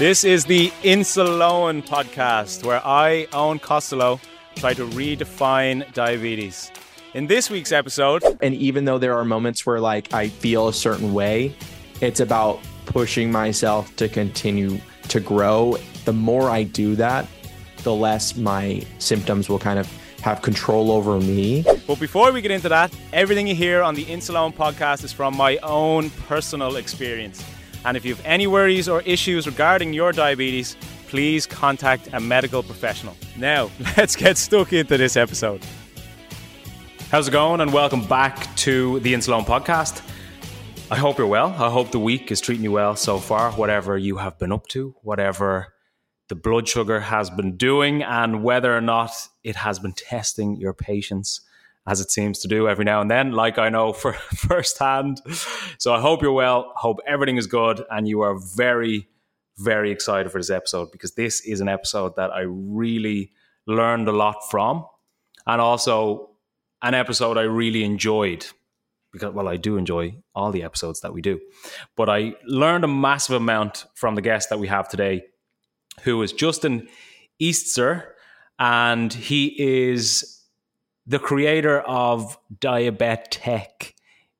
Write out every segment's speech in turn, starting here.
This is the Insuleoin podcast where I, Eoin Costello, try to redefine diabetes. In this week's episode, And even though there are moments where like I feel a certain way, it's about pushing myself to continue to grow. The more I do that, the less my symptoms will kind of have control over me. but before we get into that, everything you hear on the Insuleoin podcast is from my own personal experience. And if you have any worries or issues regarding your diabetes, please contact a medical professional. Now, let's get stuck into this episode. How's it going? And welcome back to the Insuleoin podcast. I hope you're well. I hope the week is treating you well so far, whatever you have been up to, whatever the blood sugar has been doing, and whether or not it has been testing your patience as it seems to do every now and then, like I know for firsthand. So I hope you're well. Hope everything is good, and you are very, very excited for this episode because this is an episode that I really learned a lot from, and also an episode I really enjoyed because well I do enjoy all the episodes that we do but I learned a massive amount from the guest that we have today who is Justin Eastzer and he is the creator of Diabetech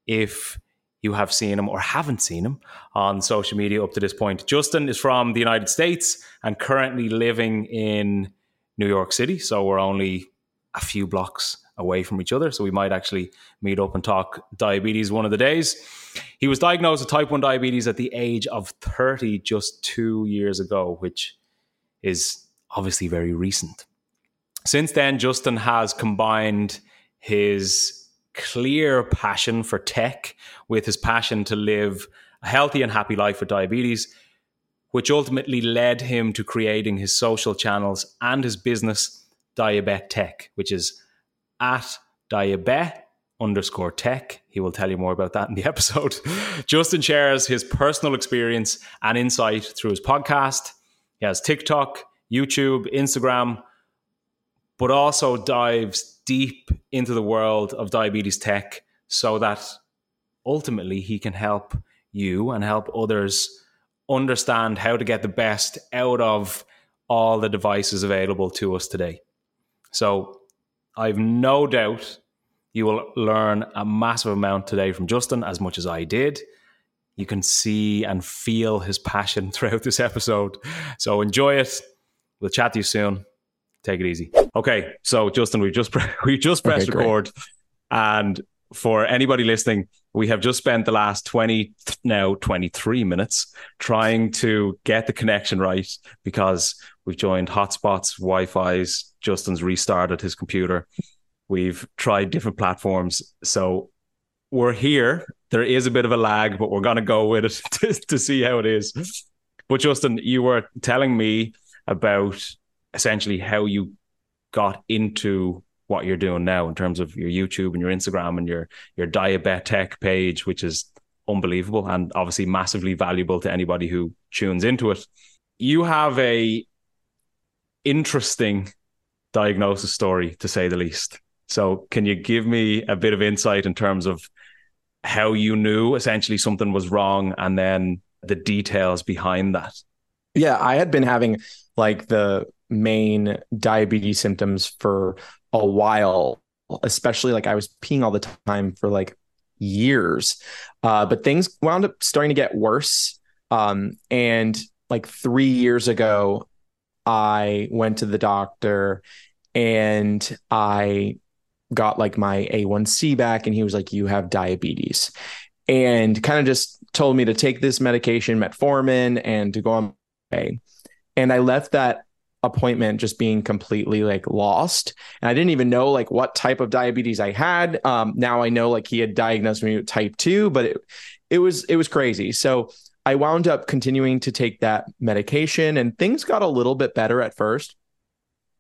if you have seen him or haven't seen him on social media up to this point. Justin is from the United States and currently living in New York City so we're only a few blocks away from each other. So we might actually meet up and talk diabetes one of the days. He was diagnosed with type 1 diabetes at the age of 30 just two years ago, which is obviously very recent. Since then, Justin has combined his clear passion for tech with his passion to live a healthy and happy life with diabetes, which ultimately led him to creating his social channels and his business, Diabetech, which is at diabe underscore tech. He will tell you more about that in the episode. Justin shares his personal experience and insight through his podcast. He has TikTok, YouTube, Instagram, but also dives deep into the world of diabetes tech so that ultimately he can help you and help others understand how to get the best out of all the devices available to us today. So, I've no doubt you will learn a massive amount today from Justin, as much as I did. You can see and feel his passion throughout this episode. So enjoy it. We'll chat to you soon. Take it easy. Okay, so Justin, we've just pre- we just pressed Okay, record, and for anybody listening, we have just spent the last twenty now twenty three minutes trying to get the connection right because we've joined hotspots, Wi-Fi's. Justin's restarted his computer. We've tried different platforms, so we're here. There is a bit of a lag, but we're going to go with it to, to see how it is. But Justin, you were telling me about essentially how you got into what you're doing now in terms of your YouTube and your Instagram and your your Diabetech page, which is unbelievable and obviously massively valuable to anybody who tunes into it. You have a interesting diagnosis story to say the least. So can you give me a bit of insight in terms of how you knew essentially something was wrong and then the details behind that? Yeah, I had been having like the main diabetes symptoms for a while, especially like I was peeing all the time for like years. Uh, but things wound up starting to get worse. Um, and like three years ago, I went to the doctor and I got like my A1C back, and he was like, You have diabetes. And kind of just told me to take this medication, metformin, and to go on my way. And I left that appointment just being completely like lost and i didn't even know like what type of diabetes i had um now i know like he had diagnosed me with type 2 but it it was it was crazy so i wound up continuing to take that medication and things got a little bit better at first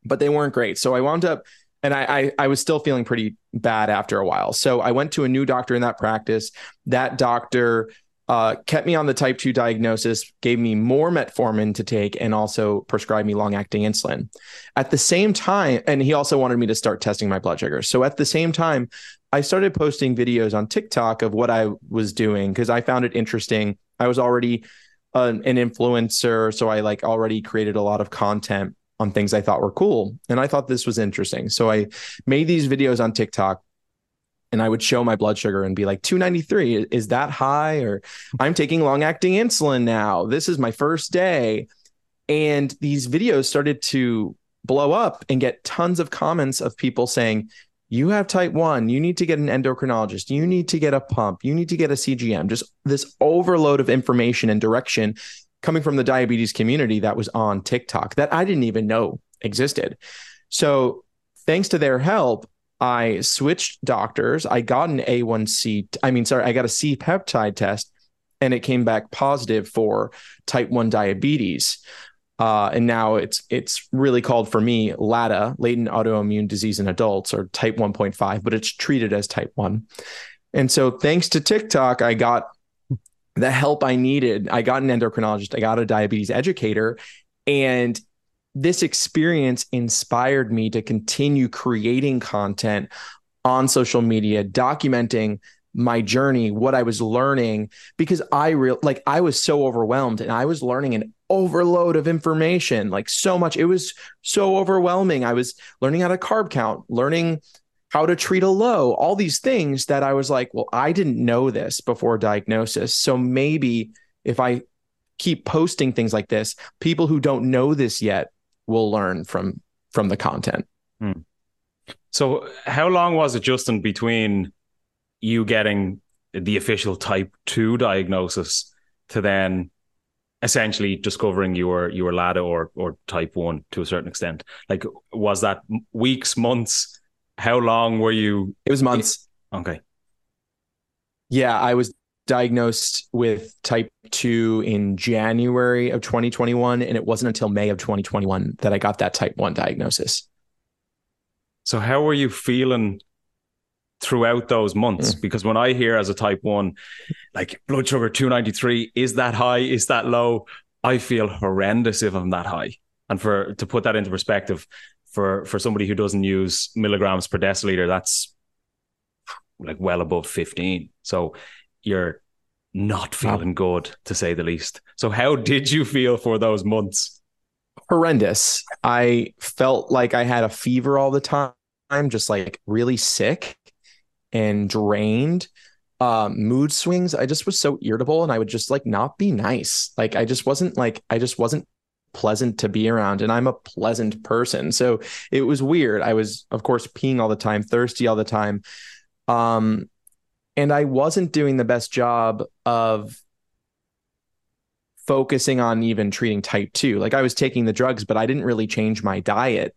but they weren't great so i wound up and I, I I was still feeling pretty bad after a while. So I went to a new doctor in that practice. That doctor uh, kept me on the type 2 diagnosis, gave me more metformin to take, and also prescribed me long acting insulin. At the same time, and he also wanted me to start testing my blood sugar. So at the same time, I started posting videos on TikTok of what I was doing because I found it interesting. I was already an, an influencer. So I like already created a lot of content on things I thought were cool. And I thought this was interesting. So I made these videos on TikTok and I would show my blood sugar and be like 293 is that high? Or I'm taking long acting insulin now. This is my first day. And these videos started to blow up and get tons of comments of people saying you have type 1 you need to get an endocrinologist. You need to get a pump. You need to get a cgm just this overload of information and direction coming from the diabetes community that was on tiktok that i didn't even know existed. So thanks to their help i switched doctors i got an a1c i mean sorry i got a c peptide test and it came back positive for type 1 diabetes uh, and now it's it's really called for me LADA, latent autoimmune disease in adults, or type 1.5, but it's treated as type 1. And so thanks to TikTok, I got the help I needed. I got an endocrinologist, I got a diabetes educator, and this experience inspired me to continue creating content on social media, documenting my journey, what I was learning, because I real like I was so overwhelmed and I was learning an overload of information, like so much. It was so overwhelming. I was learning how to carb count, learning how to treat a low, all these things that I was like, well, I didn't know this before diagnosis. So maybe if I keep posting things like this, people who don't know this yet will learn from from the content. Hmm. So how long was it, Justin, between you getting the official type 2 diagnosis to then essentially discovering you were you were LADA or or type one to a certain extent. Like, was that weeks, months? How long were you? It was months. Okay. Yeah, I was diagnosed with type 2 in January of 2021 and it wasn't until May of 2021 that I got that type 1 diagnosis. So how were you feeling throughout those months mm. because when I hear as a type one, like blood sugar 293, is that high? Is that low? I feel horrendous if I'm that high. And for to put that into perspective, for for somebody who doesn't use milligrams per deciliter, that's like well above 15. So you're not feeling good to say the least. So how did you feel for those months? Horrendous. I felt like I had a fever all the time, I'm just like really sick and drained uh, mood swings i just was so irritable and i would just like not be nice like i just wasn't like i just wasn't pleasant to be around and i'm a pleasant person so it was weird i was of course peeing all the time thirsty all the time um and i wasn't doing the best job of focusing on even treating type 2 like i was taking the drugs but i didn't really change my diet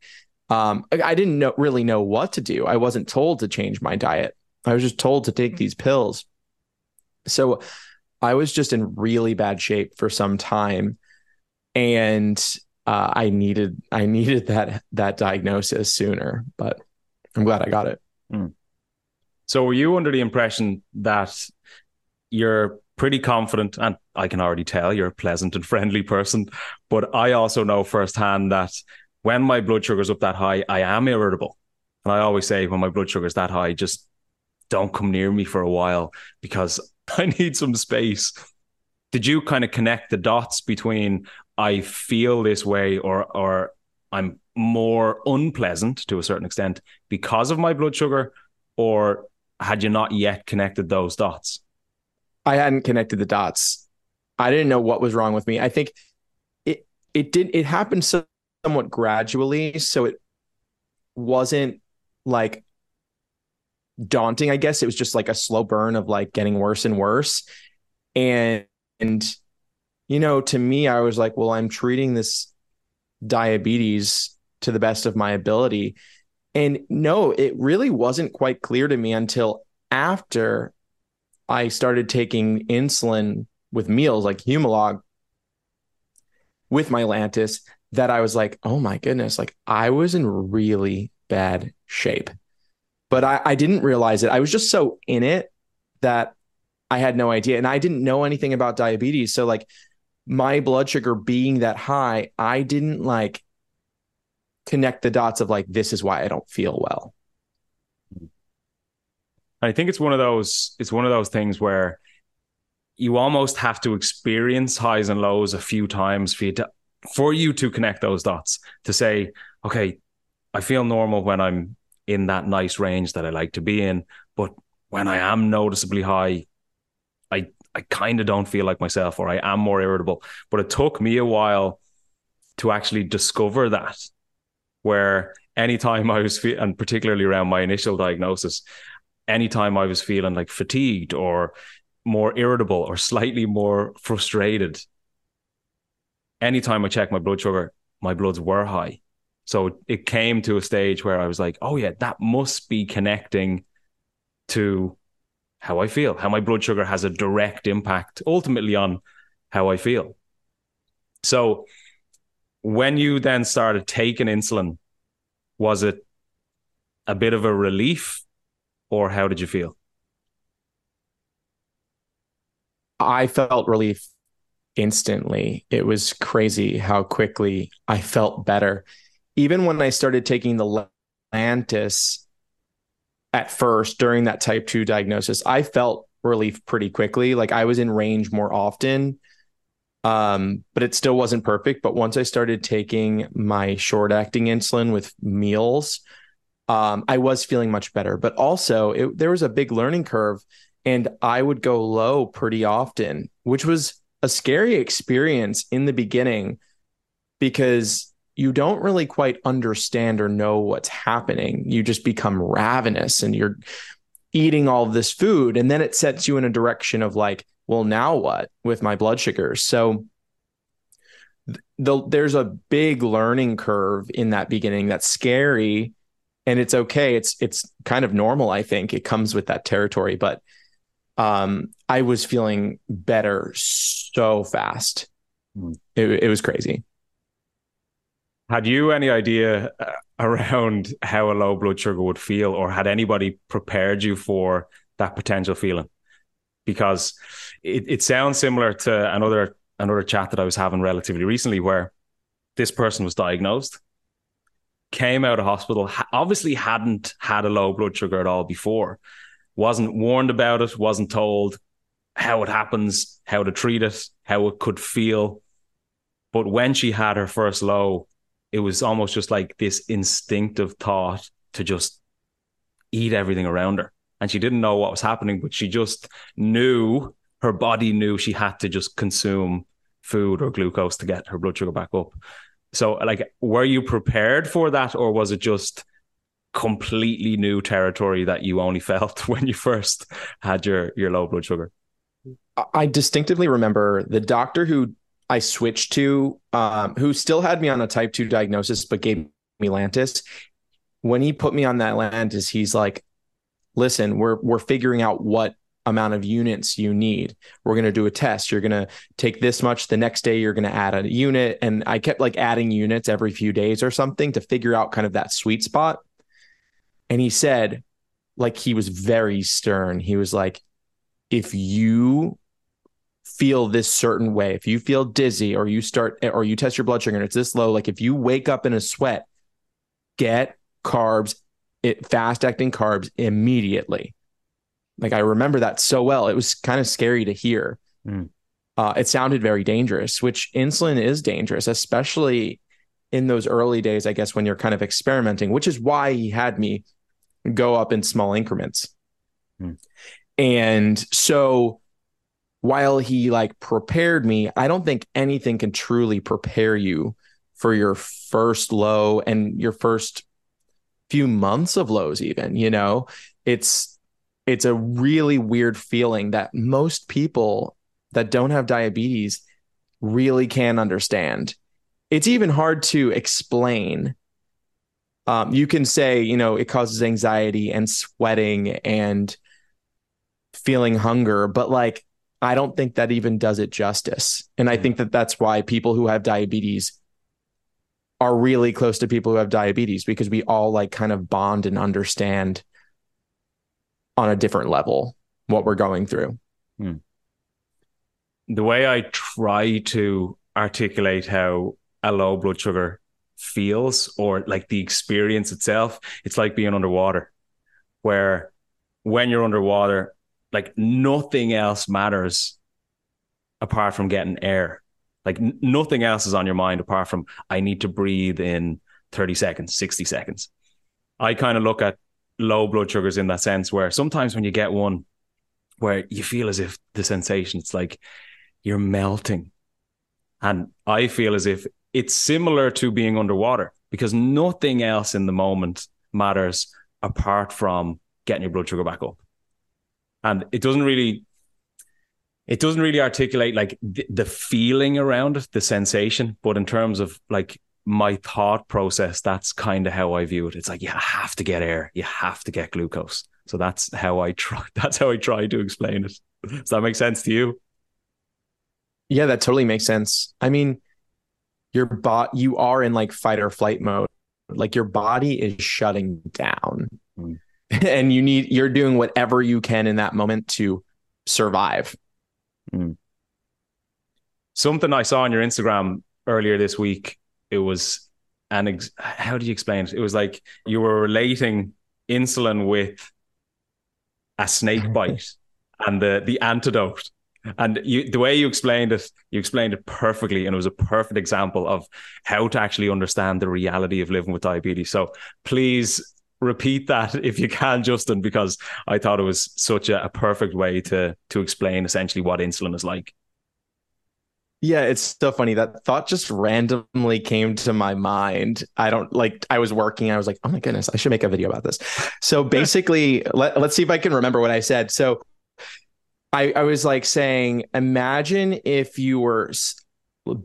um i didn't know really know what to do i wasn't told to change my diet I was just told to take these pills. So I was just in really bad shape for some time. And uh, I needed I needed that that diagnosis sooner, but I'm glad I got it. Mm. So were you under the impression that you're pretty confident and I can already tell you're a pleasant and friendly person, but I also know firsthand that when my blood sugar's up that high, I am irritable. And I always say when my blood sugar's that high, just don't come near me for a while because I need some space. Did you kind of connect the dots between I feel this way or or I'm more unpleasant to a certain extent because of my blood sugar or had you not yet connected those dots? I hadn't connected the dots. I didn't know what was wrong with me. I think it it did it happened somewhat gradually, so it wasn't like daunting, I guess. It was just like a slow burn of like getting worse and worse. And, and, you know, to me, I was like, well, I'm treating this diabetes to the best of my ability. And no, it really wasn't quite clear to me until after I started taking insulin with meals like Humalog with my Lantus that I was like, oh my goodness, like I was in really bad shape but I, I didn't realize it. I was just so in it that I had no idea. And I didn't know anything about diabetes. So like my blood sugar being that high, I didn't like connect the dots of like, this is why I don't feel well. I think it's one of those, it's one of those things where you almost have to experience highs and lows a few times for you to for you to connect those dots to say, okay, I feel normal when I'm in that nice range that I like to be in, but when I am noticeably high, I I kind of don't feel like myself or I am more irritable. But it took me a while to actually discover that where anytime I was and particularly around my initial diagnosis, anytime I was feeling like fatigued or more irritable or slightly more frustrated, anytime I checked my blood sugar, my bloods were high. So it came to a stage where I was like, oh, yeah, that must be connecting to how I feel, how my blood sugar has a direct impact ultimately on how I feel. So when you then started taking insulin, was it a bit of a relief or how did you feel? I felt relief instantly. It was crazy how quickly I felt better. Even when I started taking the Lantus at first during that type 2 diagnosis, I felt relief pretty quickly. Like I was in range more often. Um, but it still wasn't perfect. But once I started taking my short acting insulin with meals, um, I was feeling much better. But also, it, there was a big learning curve, and I would go low pretty often, which was a scary experience in the beginning because you don't really quite understand or know what's happening. You just become ravenous and you're eating all this food. And then it sets you in a direction of like, well, now what with my blood sugars? So the, there's a big learning curve in that beginning that's scary and it's okay. It's it's kind of normal, I think. It comes with that territory, but um, I was feeling better so fast. Mm. It, it was crazy. Had you any idea uh, around how a low blood sugar would feel, or had anybody prepared you for that potential feeling? Because it, it sounds similar to another another chat that I was having relatively recently, where this person was diagnosed, came out of hospital, obviously hadn't had a low blood sugar at all before, wasn't warned about it, wasn't told how it happens, how to treat it, how it could feel. But when she had her first low, it was almost just like this instinctive thought to just eat everything around her. And she didn't know what was happening, but she just knew her body knew she had to just consume food or glucose to get her blood sugar back up. So, like, were you prepared for that, or was it just completely new territory that you only felt when you first had your your low blood sugar? I distinctively remember the doctor who I switched to, um, who still had me on a type two diagnosis, but gave me Lantus. When he put me on that Lantus, he's like, "Listen, we're we're figuring out what amount of units you need. We're going to do a test. You're going to take this much. The next day, you're going to add a unit. And I kept like adding units every few days or something to figure out kind of that sweet spot. And he said, like, he was very stern. He was like, if you feel this certain way, if you feel dizzy or you start or you test your blood sugar and it's this low, like if you wake up in a sweat, get carbs, it fast acting carbs immediately like I remember that so well. It was kind of scary to hear. Mm. Uh, it sounded very dangerous, which insulin is dangerous, especially in those early days, I guess, when you're kind of experimenting, which is why he had me go up in small increments. Mm. And so while he like prepared me, I don't think anything can truly prepare you for your first low and your first few months of lows, even, you know, it's it's a really weird feeling that most people that don't have diabetes really can understand. It's even hard to explain. Um, you can say, you know, it causes anxiety and sweating and feeling hunger, but like, I don't think that even does it justice. And I think that that's why people who have diabetes are really close to people who have diabetes because we all like kind of bond and understand on a different level what we're going through. Hmm. The way I try to articulate how a low blood sugar feels or like the experience itself, it's like being underwater, where when you're underwater, like nothing else matters apart from getting air. Like n- nothing else is on your mind apart from I need to breathe in 30 seconds, 60 seconds. I kind of look at low blood sugars in that sense where sometimes when you get one where you feel as if the sensation it's like you're melting. And I feel as if it's similar to being underwater because nothing else in the moment matters apart from getting your blood sugar back up. And it doesn't really it doesn't really articulate like the, the feeling around it, the sensation, but in terms of like my thought process, that's kind of how I view it. It's like you have to get air, you have to get glucose. So that's how I try. That's how I try to explain it. Does that make sense to you? Yeah, that totally makes sense. I mean, your bot, you are in like fight or flight mode. Like your body is shutting down, mm. and you need you're doing whatever you can in that moment to survive. Mm. Something I saw on your Instagram earlier this week. It was an ex- how do you explain it? It was like you were relating insulin with a snake bite and the the antidote. And you, the way you explained it, you explained it perfectly, and it was a perfect example of how to actually understand the reality of living with diabetes. So please repeat that if you can, Justin, because I thought it was such a, a perfect way to to explain essentially what insulin is like. Yeah, it's so funny. That thought just randomly came to my mind. I don't like, I was working. I was like, oh my goodness, I should make a video about this. So basically, let, let's see if I can remember what I said. So I, I was like saying, imagine if you were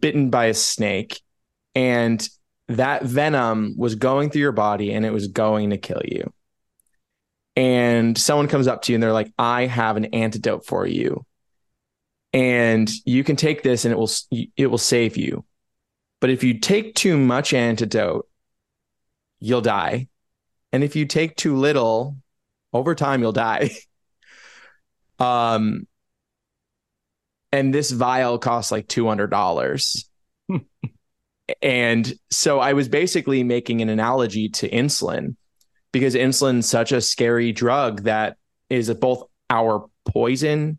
bitten by a snake and that venom was going through your body and it was going to kill you. And someone comes up to you and they're like, I have an antidote for you. And you can take this and it will it will save you. But if you take too much antidote you'll die. And if you take too little over time you'll die. Um and this vial costs like $200 and so i was basically making an analogy to insulin because insulin's such a scary drug that is both our poison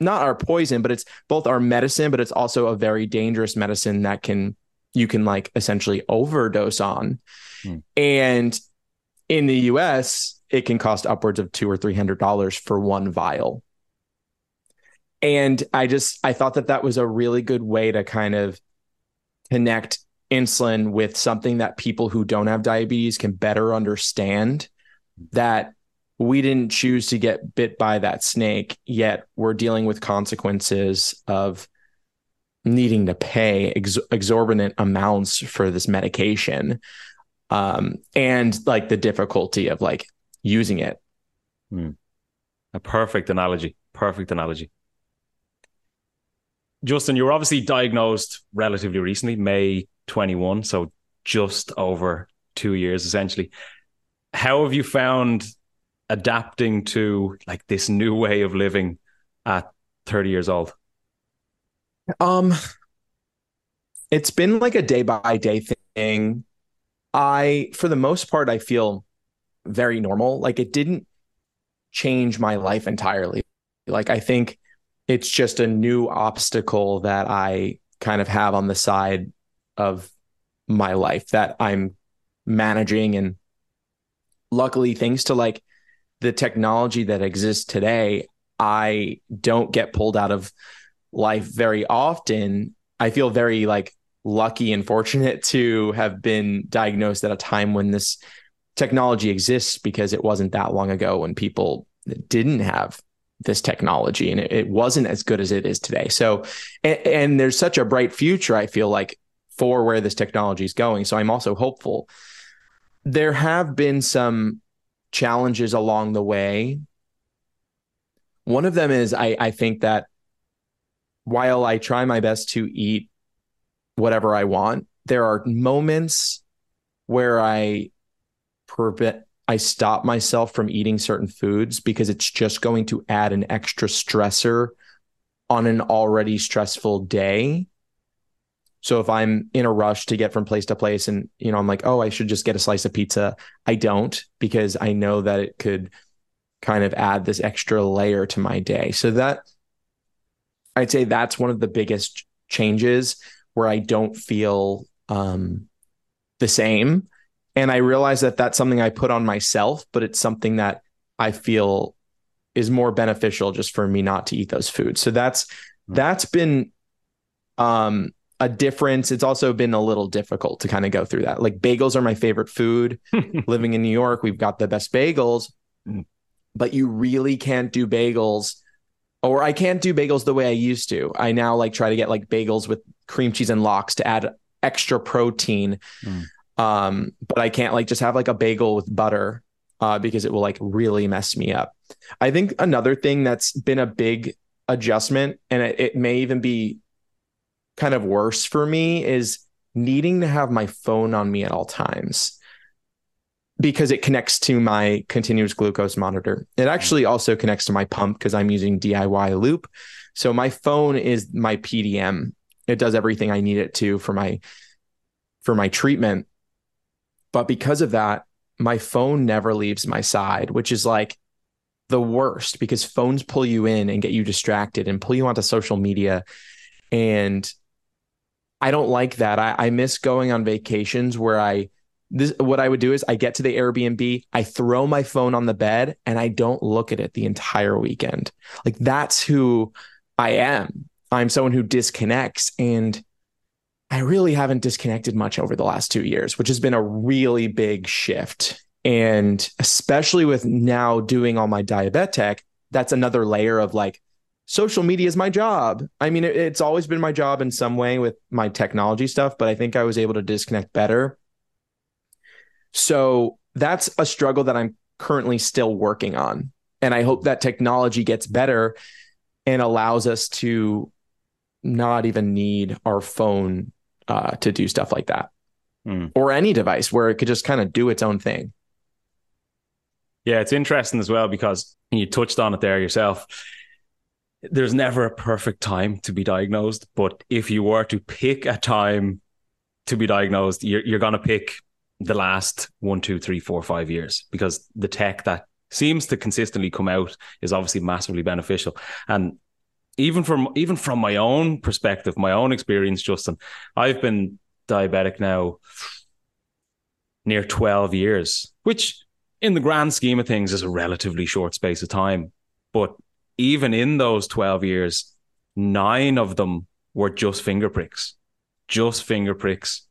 not our poison, but it's both our medicine, but it's also a very dangerous medicine that can you can like essentially overdose on. Hmm. And in the US, it can cost upwards of two or three hundred dollars for one vial. And I just I thought that that was a really good way to kind of connect insulin with something that people who don't have diabetes can better understand that we didn't choose to get bit by that snake, yet we're dealing with consequences of needing to pay ex- exorbitant amounts for this medication um, and like the difficulty of like using it. Hmm. A perfect analogy. Perfect analogy. Justin, you were obviously diagnosed relatively recently, May 21, so just over two years essentially. How have you found adapting to like this new way of living at 30 years old? Um it's been like a day by day thing. I for the most part I feel very normal. Like it didn't change my life entirely. Like I think it's just a new obstacle that I kind of have on the side of my life that I'm managing and luckily thanks to like the technology that exists today, I don't get pulled out of life very often. I feel very like lucky and fortunate to have been diagnosed at a time when this technology exists because it wasn't that long ago when people didn't have this technology and it, it wasn't as good as it is today. So, and, and there's such a bright future, I feel like, for where this technology is going. So I'm also hopeful. There have been some challenges along the way. One of them is I, I think that while I try my best to eat whatever I want, there are moments where I prevent I stop myself from eating certain foods because it's just going to add an extra stressor on an already stressful day. So if I'm in a rush to get from place to place and you know I'm like, "Oh, I should just get a slice of pizza." I don't because I know that it could kind of add this extra layer to my day. So that I'd say that's one of the biggest changes where I don't feel um, the same. And I realize that that's something I put on myself, but it's something that I feel is more beneficial just for me not to eat those foods. So that's hmm. that's been um a difference. It's also been a little difficult to kind of go through that. Like bagels are my favorite food. Living in New York, we've got the best bagels, mm. but you really can't do bagels or I can't do bagels the way I used to. I now like try to get like bagels with cream cheese and lox to add extra protein. Mm. Um, but I can't like just have like a bagel with butter uh, because it will like really mess me up. I think another thing that's been a big adjustment, and it, it may even be kind of worse for me, is needing to have my phone on me at all times because it connects to my continuous glucose monitor. It actually also connects to my pump because I'm using DIY loop. So my phone is my PDM. It does everything I need it to for my for my treatment. But because of that, my phone never leaves my side, which is like the worst because phones pull you in and get you distracted and pull you onto social media. And I don't like that. I, I miss going on vacations where I this what I would do is I get to the Airbnb, I throw my phone on the bed and I don't look at it the entire weekend. Like that's who I am. I'm someone who disconnects and I really haven't disconnected much over the last 2 years, which has been a really big shift. And especially with now doing all my Diabetech, that's another layer of like social media is my job. I mean, it, it's always been my job in some way with my technology stuff, but I think I was able to disconnect better so that's a struggle that I'm currently still working on. And I hope that technology gets better and allows us to not even need our phone uh, to do stuff like that mm. or any device where it could just kind of do its own thing. Yeah, it's interesting as well because you touched on it there yourself. There's never a perfect time to be diagnosed, but if you were to pick a time to be diagnosed, you're, you're going to pick the last one, two, three, four, five years because the tech that seems to consistently come out is obviously massively beneficial. And even from even from my own perspective, my own experience, Justin, I've been diabetic now near 12 years, which in the grand scheme of things is a relatively short space of time. But even in those 12 years, nine of them were just finger pricks, just finger pricks,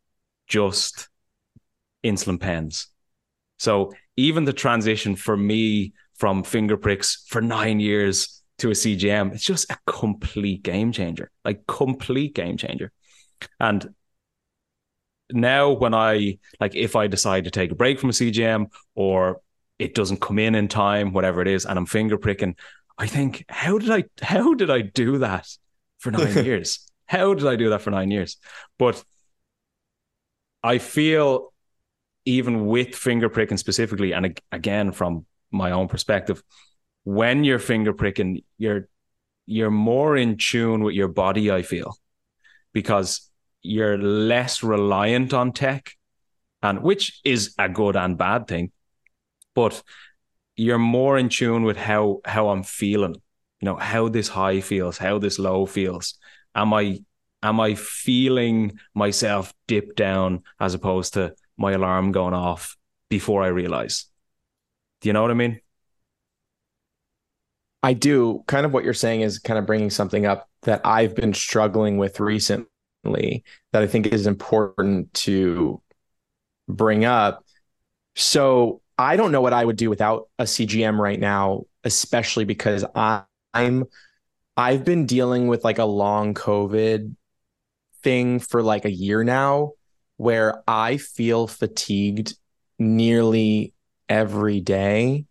just insulin pens. So even the transition for me from finger pricks for nine years to a CGM, it's just a complete game changer, like complete game changer. And now when I like if I decide to take a break from a CGM or it doesn't come in in time, whatever it is, and I'm finger pricking, I think, how did I how did I do that for nine years? How did I do that for nine years? But I feel even with finger pricking specifically, and again from my own perspective, when you're finger pricking, you're you're more in tune with your body. I feel because you're less reliant on tech, and which is a good and bad thing, but you're more in tune with how how I'm feeling. You know how this high feels, how this low feels. Am I am I feeling myself dip down as opposed to my alarm going off before I realize. Do you know what I mean? I do. Kind of what you're saying is kind of bringing something up that I've been struggling with recently that I think is important to bring up. So I don't know what I would do without a CGM right now, especially because I'm I've been dealing with like a long COVID thing for like a year now where I feel fatigued nearly every day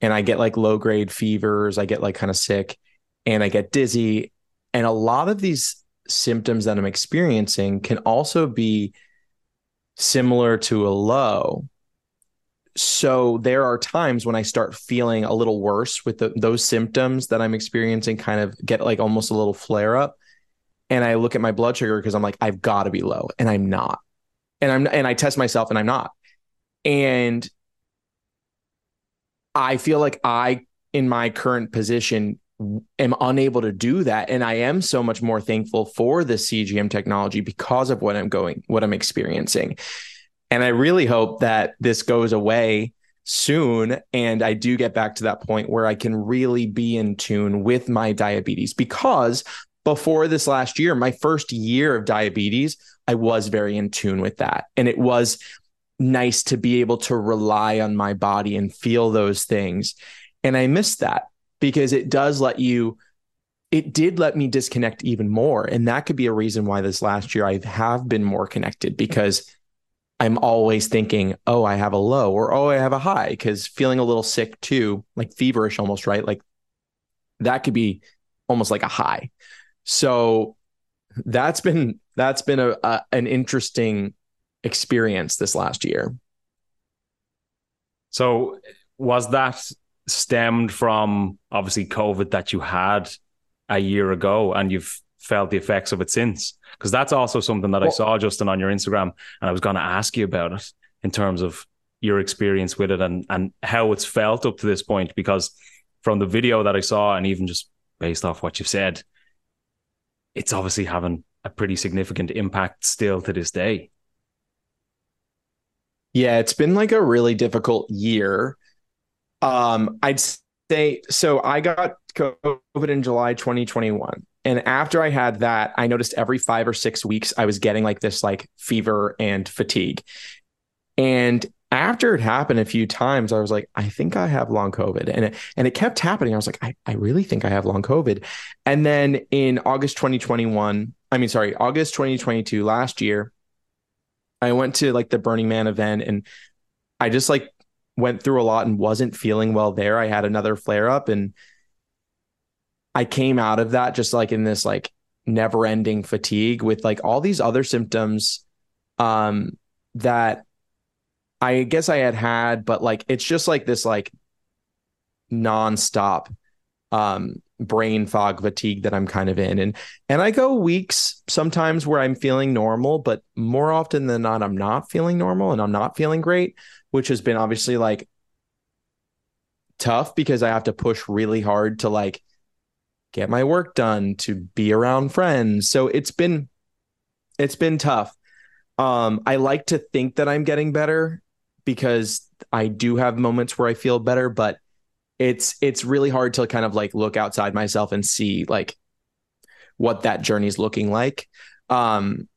and I get like low grade fevers, I get like kind of sick and I get dizzy. And a lot of these symptoms that I'm experiencing can also be similar to a low. So there are times when I start feeling a little worse with the, those symptoms that I'm experiencing, kind of get like almost a little flare up. And I look at my blood sugar because I'm like, I've got to be low, and I'm not and I'm and I test myself and I'm not. And I feel like I in my current position am unable to do that. And i am so much more thankful for the cgm technology because of what i'm going what i'm experiencing. And i really hope that this goes away soon. And i do get back to that point where i can really be in tune with my diabetes because before this last year my first year of diabetes i was very in tune with that. And it was nice to be able to rely on my body and feel those things and i miss that because it does let you it did let me disconnect even more and that could be a reason why this last year I have been more connected because I'm always thinking, oh, I have a low or oh, I have a high because feeling a little sick too, like feverish almost, right? Like that could be almost like a high. So that's been that's been a, a an interesting experience this last year. So was that stemmed from obviously COVID that you had a year ago and you've felt the effects of it since? Because that's also something that well, I saw, Justin, on your Instagram. And I was going to ask you about it in terms of your experience with it and, and how it's felt up to this point. Because from the video that I saw, and even just based off what you've said, it's obviously having a pretty significant impact still to this day. Yeah, it's been like a really difficult year. Um, I'd say so. I got COVID in July 2021. And after I had that, I noticed every five or six weeks I was getting like this like fever and fatigue. And after it happened a few times, I was like, I think I have long COVID. And it, and it kept happening. I was like, I, I really think I have long COVID. And then in August 2021, I mean, sorry, August 2022, last year, I went to like the Burning Man event and I just like went through a lot and wasn't feeling well there. I had another flare up and I came out of that just like in this like never ending fatigue with like all these other symptoms um that I guess I had had, but like it's just like this like nonstop um brain fog fatigue that I'm kind of in. And and I go weeks sometimes where I'm feeling normal, but more often than not, I'm not feeling normal and I'm not feeling great, which has been obviously like tough because I have to push really hard to like get my work done, to be around friends. So it's been it's been tough. Um, I like to think that I'm getting better because I do have moments where I feel better, but it's it's really hard to kind of like look outside myself and see like what that journey is looking like. Um,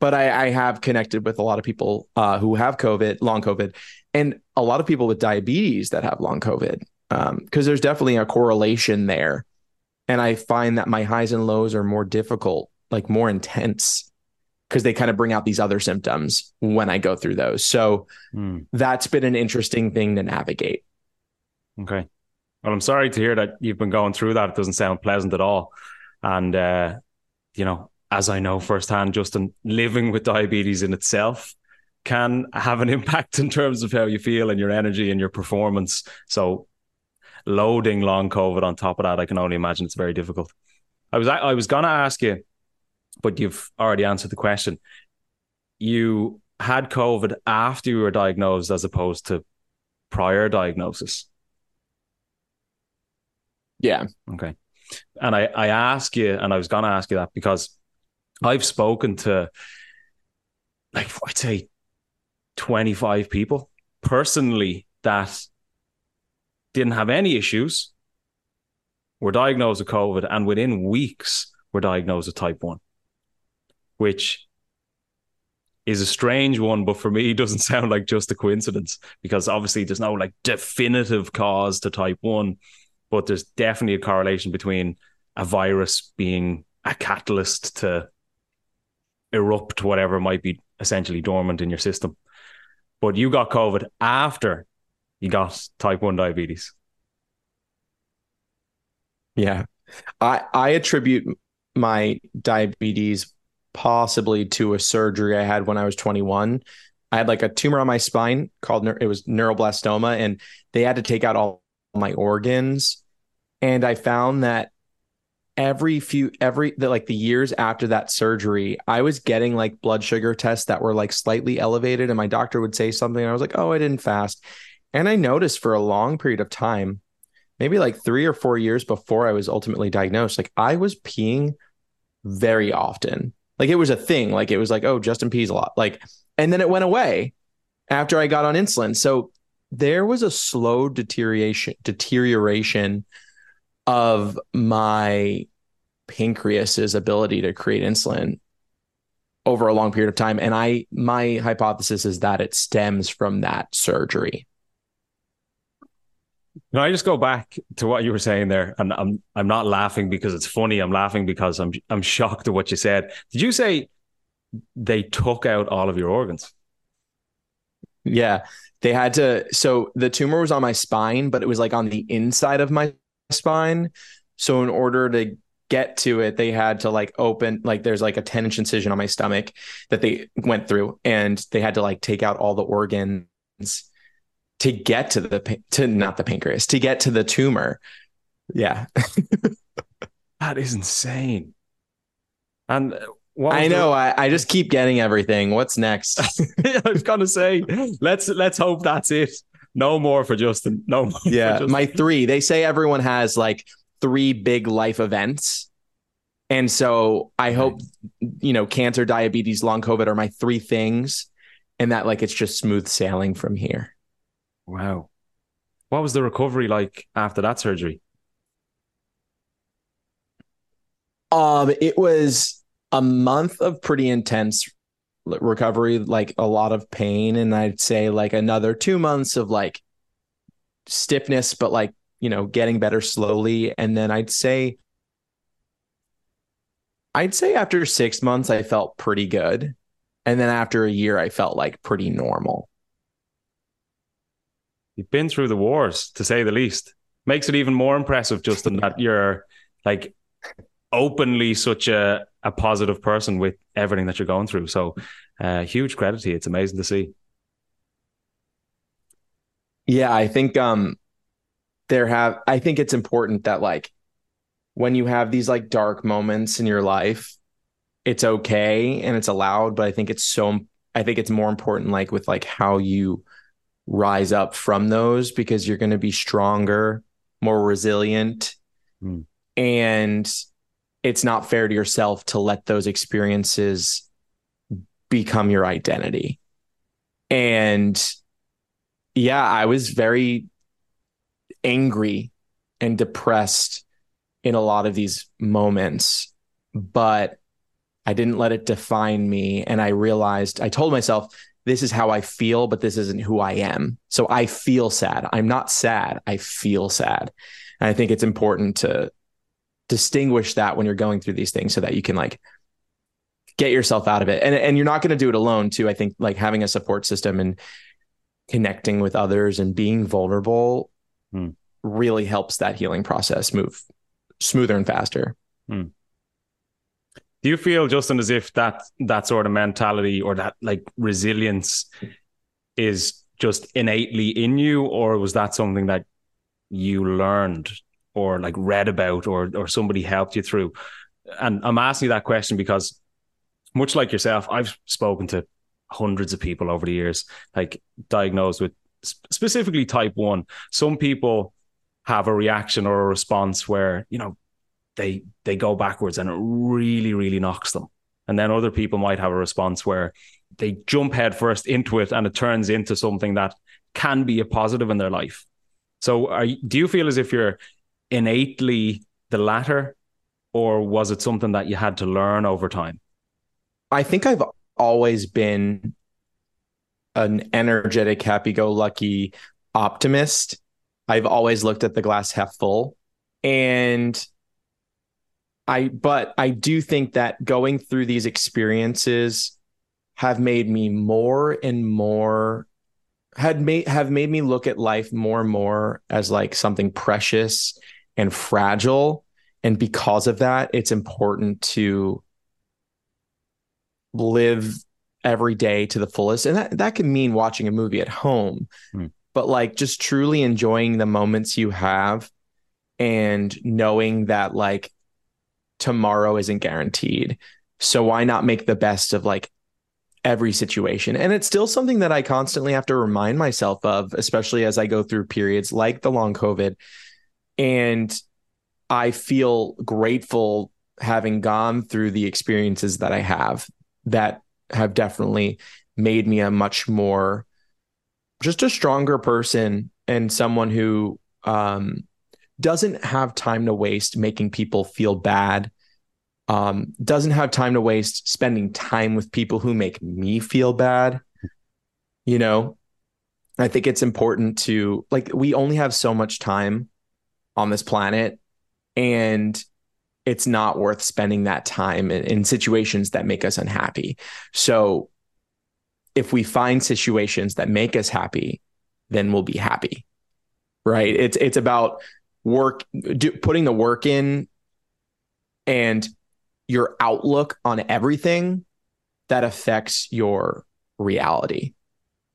but I, I, have connected with a lot of people uh, who have COVID, long COVID, and a lot of people with diabetes that have long COVID. Because um, there's definitely a correlation there and I find that my highs and lows are more difficult, like more intense because they kind of bring out these other symptoms when I go through those. So mm. that's been an interesting thing to navigate. Okay. Well, I'm sorry to hear that you've been going through that. It doesn't sound pleasant at all. And, uh, you know, as I know firsthand, Justin, living with diabetes in itself can have an impact in terms of how you feel and your energy and your performance. So loading long COVID on top of that, I can only imagine it's very difficult. I was I was gonna ask you, but you've already answered the question. You had COVID after you were diagnosed as opposed to prior diagnosis. Yeah. Okay. And I, I ask you, and I was gonna ask you that because I've spoken to like I'd say 25 people personally that didn't have any issues, were diagnosed with COVID, and within weeks were diagnosed with type 1, which is a strange one, but for me, doesn't sound like just a coincidence because obviously there's no like definitive cause to type 1, but there's definitely a correlation between a virus being a catalyst to erupt whatever might be essentially dormant in your system. But you got COVID after you got type 1 diabetes. Yeah. I I attribute my diabetes possibly to a surgery I had when I was 21. I had like a tumor on my spine called it was neuroblastoma and they had to take out all my organs and I found that every few every the, like the years after that surgery I was getting like blood sugar tests that were like slightly elevated and my doctor would say something and I was like oh I didn't fast and I noticed for a long period of time, maybe like three or four years before I was ultimately diagnosed, like I was peeing very often. Like it was a thing. Like it was like, oh, Justin pees a lot. Like, and then it went away after I got on insulin. So there was a slow deterioration deterioration of my pancreas's ability to create insulin over a long period of time and i my hypothesis is that it stems from that surgery can I just go back to what you were saying there? And I'm I'm not laughing because it's funny. I'm laughing because I'm I'm shocked at what you said. Did you say they took out all of your organs? Yeah. They had to so the tumor was on my spine, but it was like on the inside of my spine. So in order to get to it, they had to like open like there's like a 10 inch incision on my stomach that they went through and they had to like take out all the organs to get to the to not the pancreas to get to the tumor. Yeah. that is insane. And uh, I know. The... I, I just keep getting everything. What's next? I was gonna say, let's let's hope that's it. No more for Justin. No more. Yeah, my three. They say everyone has like three big life events, and so I hope you know cancer, diabetes, long COVID are my three things, and that like it's just smooth sailing from here. Wow. What was the recovery like after that surgery? Um, it was a month of pretty intense recovery, like a lot of pain, and I'd say like another two months of like stiffness, but like you know getting better slowly, and then I'd say I'd say after six months I felt pretty good, and then after a year I felt like pretty normal. You've been through the wars to say the least. Makes it even more impressive, Justin, that you're like openly such a, a positive person with everything that you're going through. So, uh, huge credit to you. It's amazing to see. Yeah, I think um, there have. I think it's important that like when you have these like dark moments in your life, it's okay and it's allowed. But I think it's so. I think it's more important like with like how you rise up from those because you're going to be stronger, more resilient. Mm. And it's not fair to yourself to let those experiences become your identity. And yeah, I was very angry and depressed in a lot of these moments, but I didn't let it define me. And I realized, I told myself, this is how I feel, but this isn't who I am. So I feel sad. I'm not sad. I feel sad. And I think it's important to distinguish that when you're going through these things so that you can like get yourself out of it. And and you're not going to do it alone too. I think like having a support system and connecting with others and being vulnerable hmm. really helps that healing process move smoother and faster. Hmm. Do you feel, Justin, as if that that sort of mentality or that like resilience is just innately in you, or was that something that you learned or like read about or or somebody helped you through? And I'm asking you that question because much like yourself, I've spoken to hundreds of people over the years, like diagnosed with specifically type one. Some people have a reaction or a response where, you know, they they go backwards and it really really knocks them and then other people might have a response where they jump head first into it and it turns into something that can be a positive in their life so do you feel as if you're innately the latter or was it something that you had to learn over time? I think i've always been an energetic happy-go-lucky optimist. I've always looked at the glass half full. And I but I do think that going through these experiences have made me more and more had made have made me look at life more and more as like something precious and fragile and because of that it's important to live every day to the fullest and that that can mean watching a movie at home hmm. but like just truly enjoying the moments you have and knowing that like tomorrow isn't guaranteed. So why not make the best of like every situation? And it's still something that I constantly have to remind myself of, especially as I go through periods like the long COVID, And I feel grateful having gone through the experiences that I have that have definitely made me a much more just a stronger person and someone who um, doesn't have time to waste making people feel bad um, doesn't have time to waste spending time with people who make me feel bad you know? I think it's important to like we only have so much time on this planet and it's not worth spending that time in, in situations that make us unhappy. So if we find situations that make us happy then we'll be happy right? It's it's about work do, putting the work in and your outlook on everything that affects your reality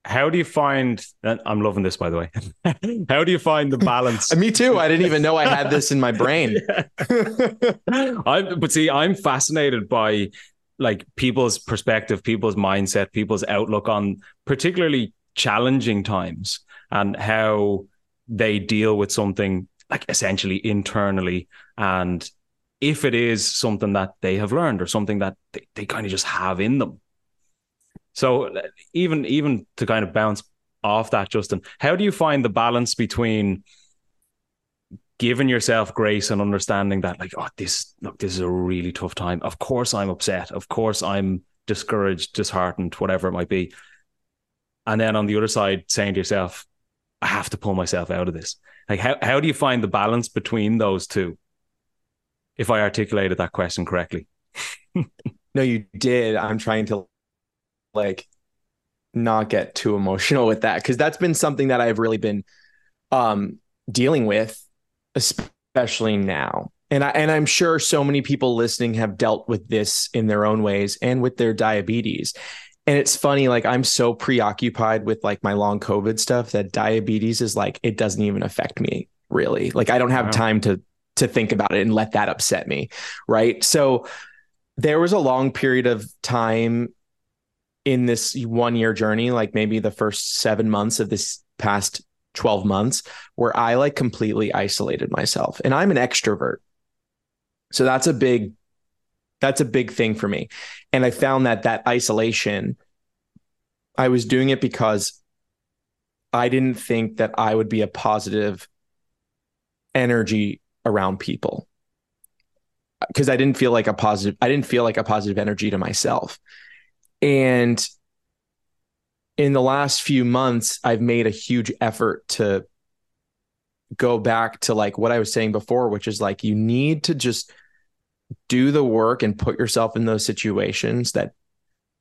how do you find i'm loving this by the way. How do you find the balance? Me too. I didn't even know i had this in my brain. I but see i'm fascinated by like people's perspective people's mindset people's outlook on particularly challenging times and how they deal with something like essentially internally. And if it is something that they have learned or something that they, they kind of just have in them so even even to kind of bounce off that justin how do you find the balance between giving yourself grace and understanding that like oh this look this is a really tough time of course i'm upset of course i'm discouraged disheartened whatever it might be and then on the other side saying to yourself i have to pull myself out of this like how, how do you find the balance between those two? If I articulated that question correctly. no, you did. I'm trying to like not get too emotional with that because that's been something that I've really been um dealing with, especially now. And I and I'm sure so many people listening have dealt with this in their own ways and with their diabetes and it's funny like i'm so preoccupied with like my long covid stuff that diabetes is like it doesn't even affect me really like i don't have wow. time to to think about it and let that upset me right so there was a long period of time in this one year journey like maybe the first 7 months of this past 12 months where i like completely isolated myself and i'm an extrovert so that's a big that's a big thing for me. And I found that that isolation, I was doing it because I didn't think that I would be a positive energy around people. Because I didn't feel like a positive, I didn't feel like a positive energy to myself. And in the last few months, I've made a huge effort to go back to like what I was saying before, which is like you need to just do the work and put yourself in those situations that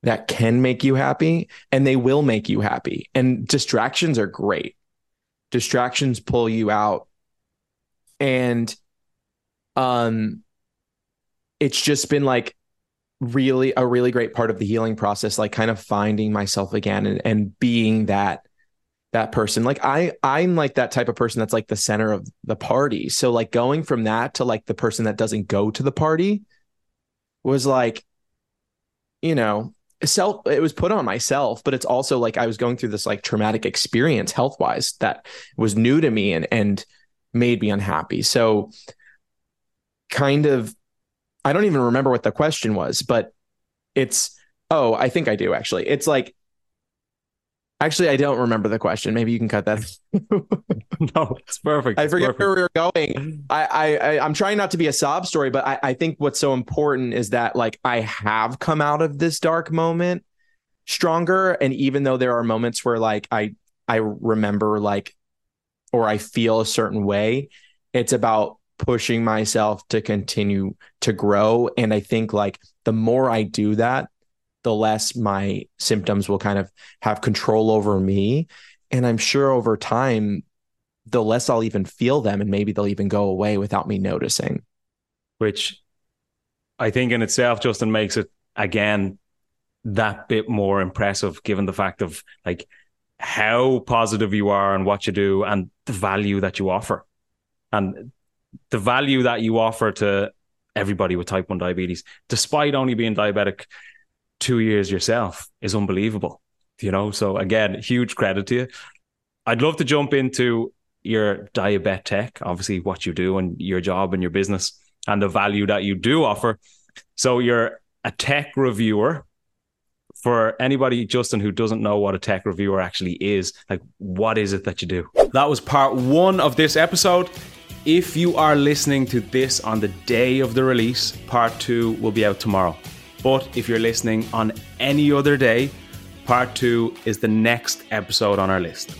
that can make you happy and they will make you happy. And distractions are great. Distractions pull you out. And um it's just been like really a really great part of the healing process like kind of finding myself again and, and being that that person. Like i i'm like that type of person that's like the center of the party. So like going from that to like the person that doesn't go to the party was like you know self it was put on myself but it's also like i was going through this like traumatic experience health wise that was new to me and and made me unhappy. So kind of i don't even remember what the question was but it's oh i think i do actually it's like Actually, I don't remember the question. Maybe you can cut that. no, it's perfect. I forget perfect. where we were going. I, I, I am trying not to be a sob story, but I, I think what's so important is that like I have come out of this dark moment stronger. And even though there are moments where like I I remember like or I feel a certain way, it's about pushing myself to continue to grow. And I think like the more I do that, the less my symptoms will kind of have control over me. And I'm sure over time, the less I'll even feel them and maybe they'll even go away without me noticing. Which I think in itself, Justin, makes it again that bit more impressive given the fact of like how positive you are and what you do and the value that you offer. And the value that you offer to everybody with type 1 diabetes, despite only being diabetic two years yourself is unbelievable. You know, so again, huge credit to you. I'd love to jump into your Diabetech, obviously what you do and your job and your business and the value that you do offer. So you're a tech reviewer. For anybody, Justin, who doesn't know what a tech reviewer actually is, like what is it that you do? That was part one of this episode. If you are listening to this on the day of the release, part two will be out tomorrow. But if you're listening on any other day, part two is the next episode on our list.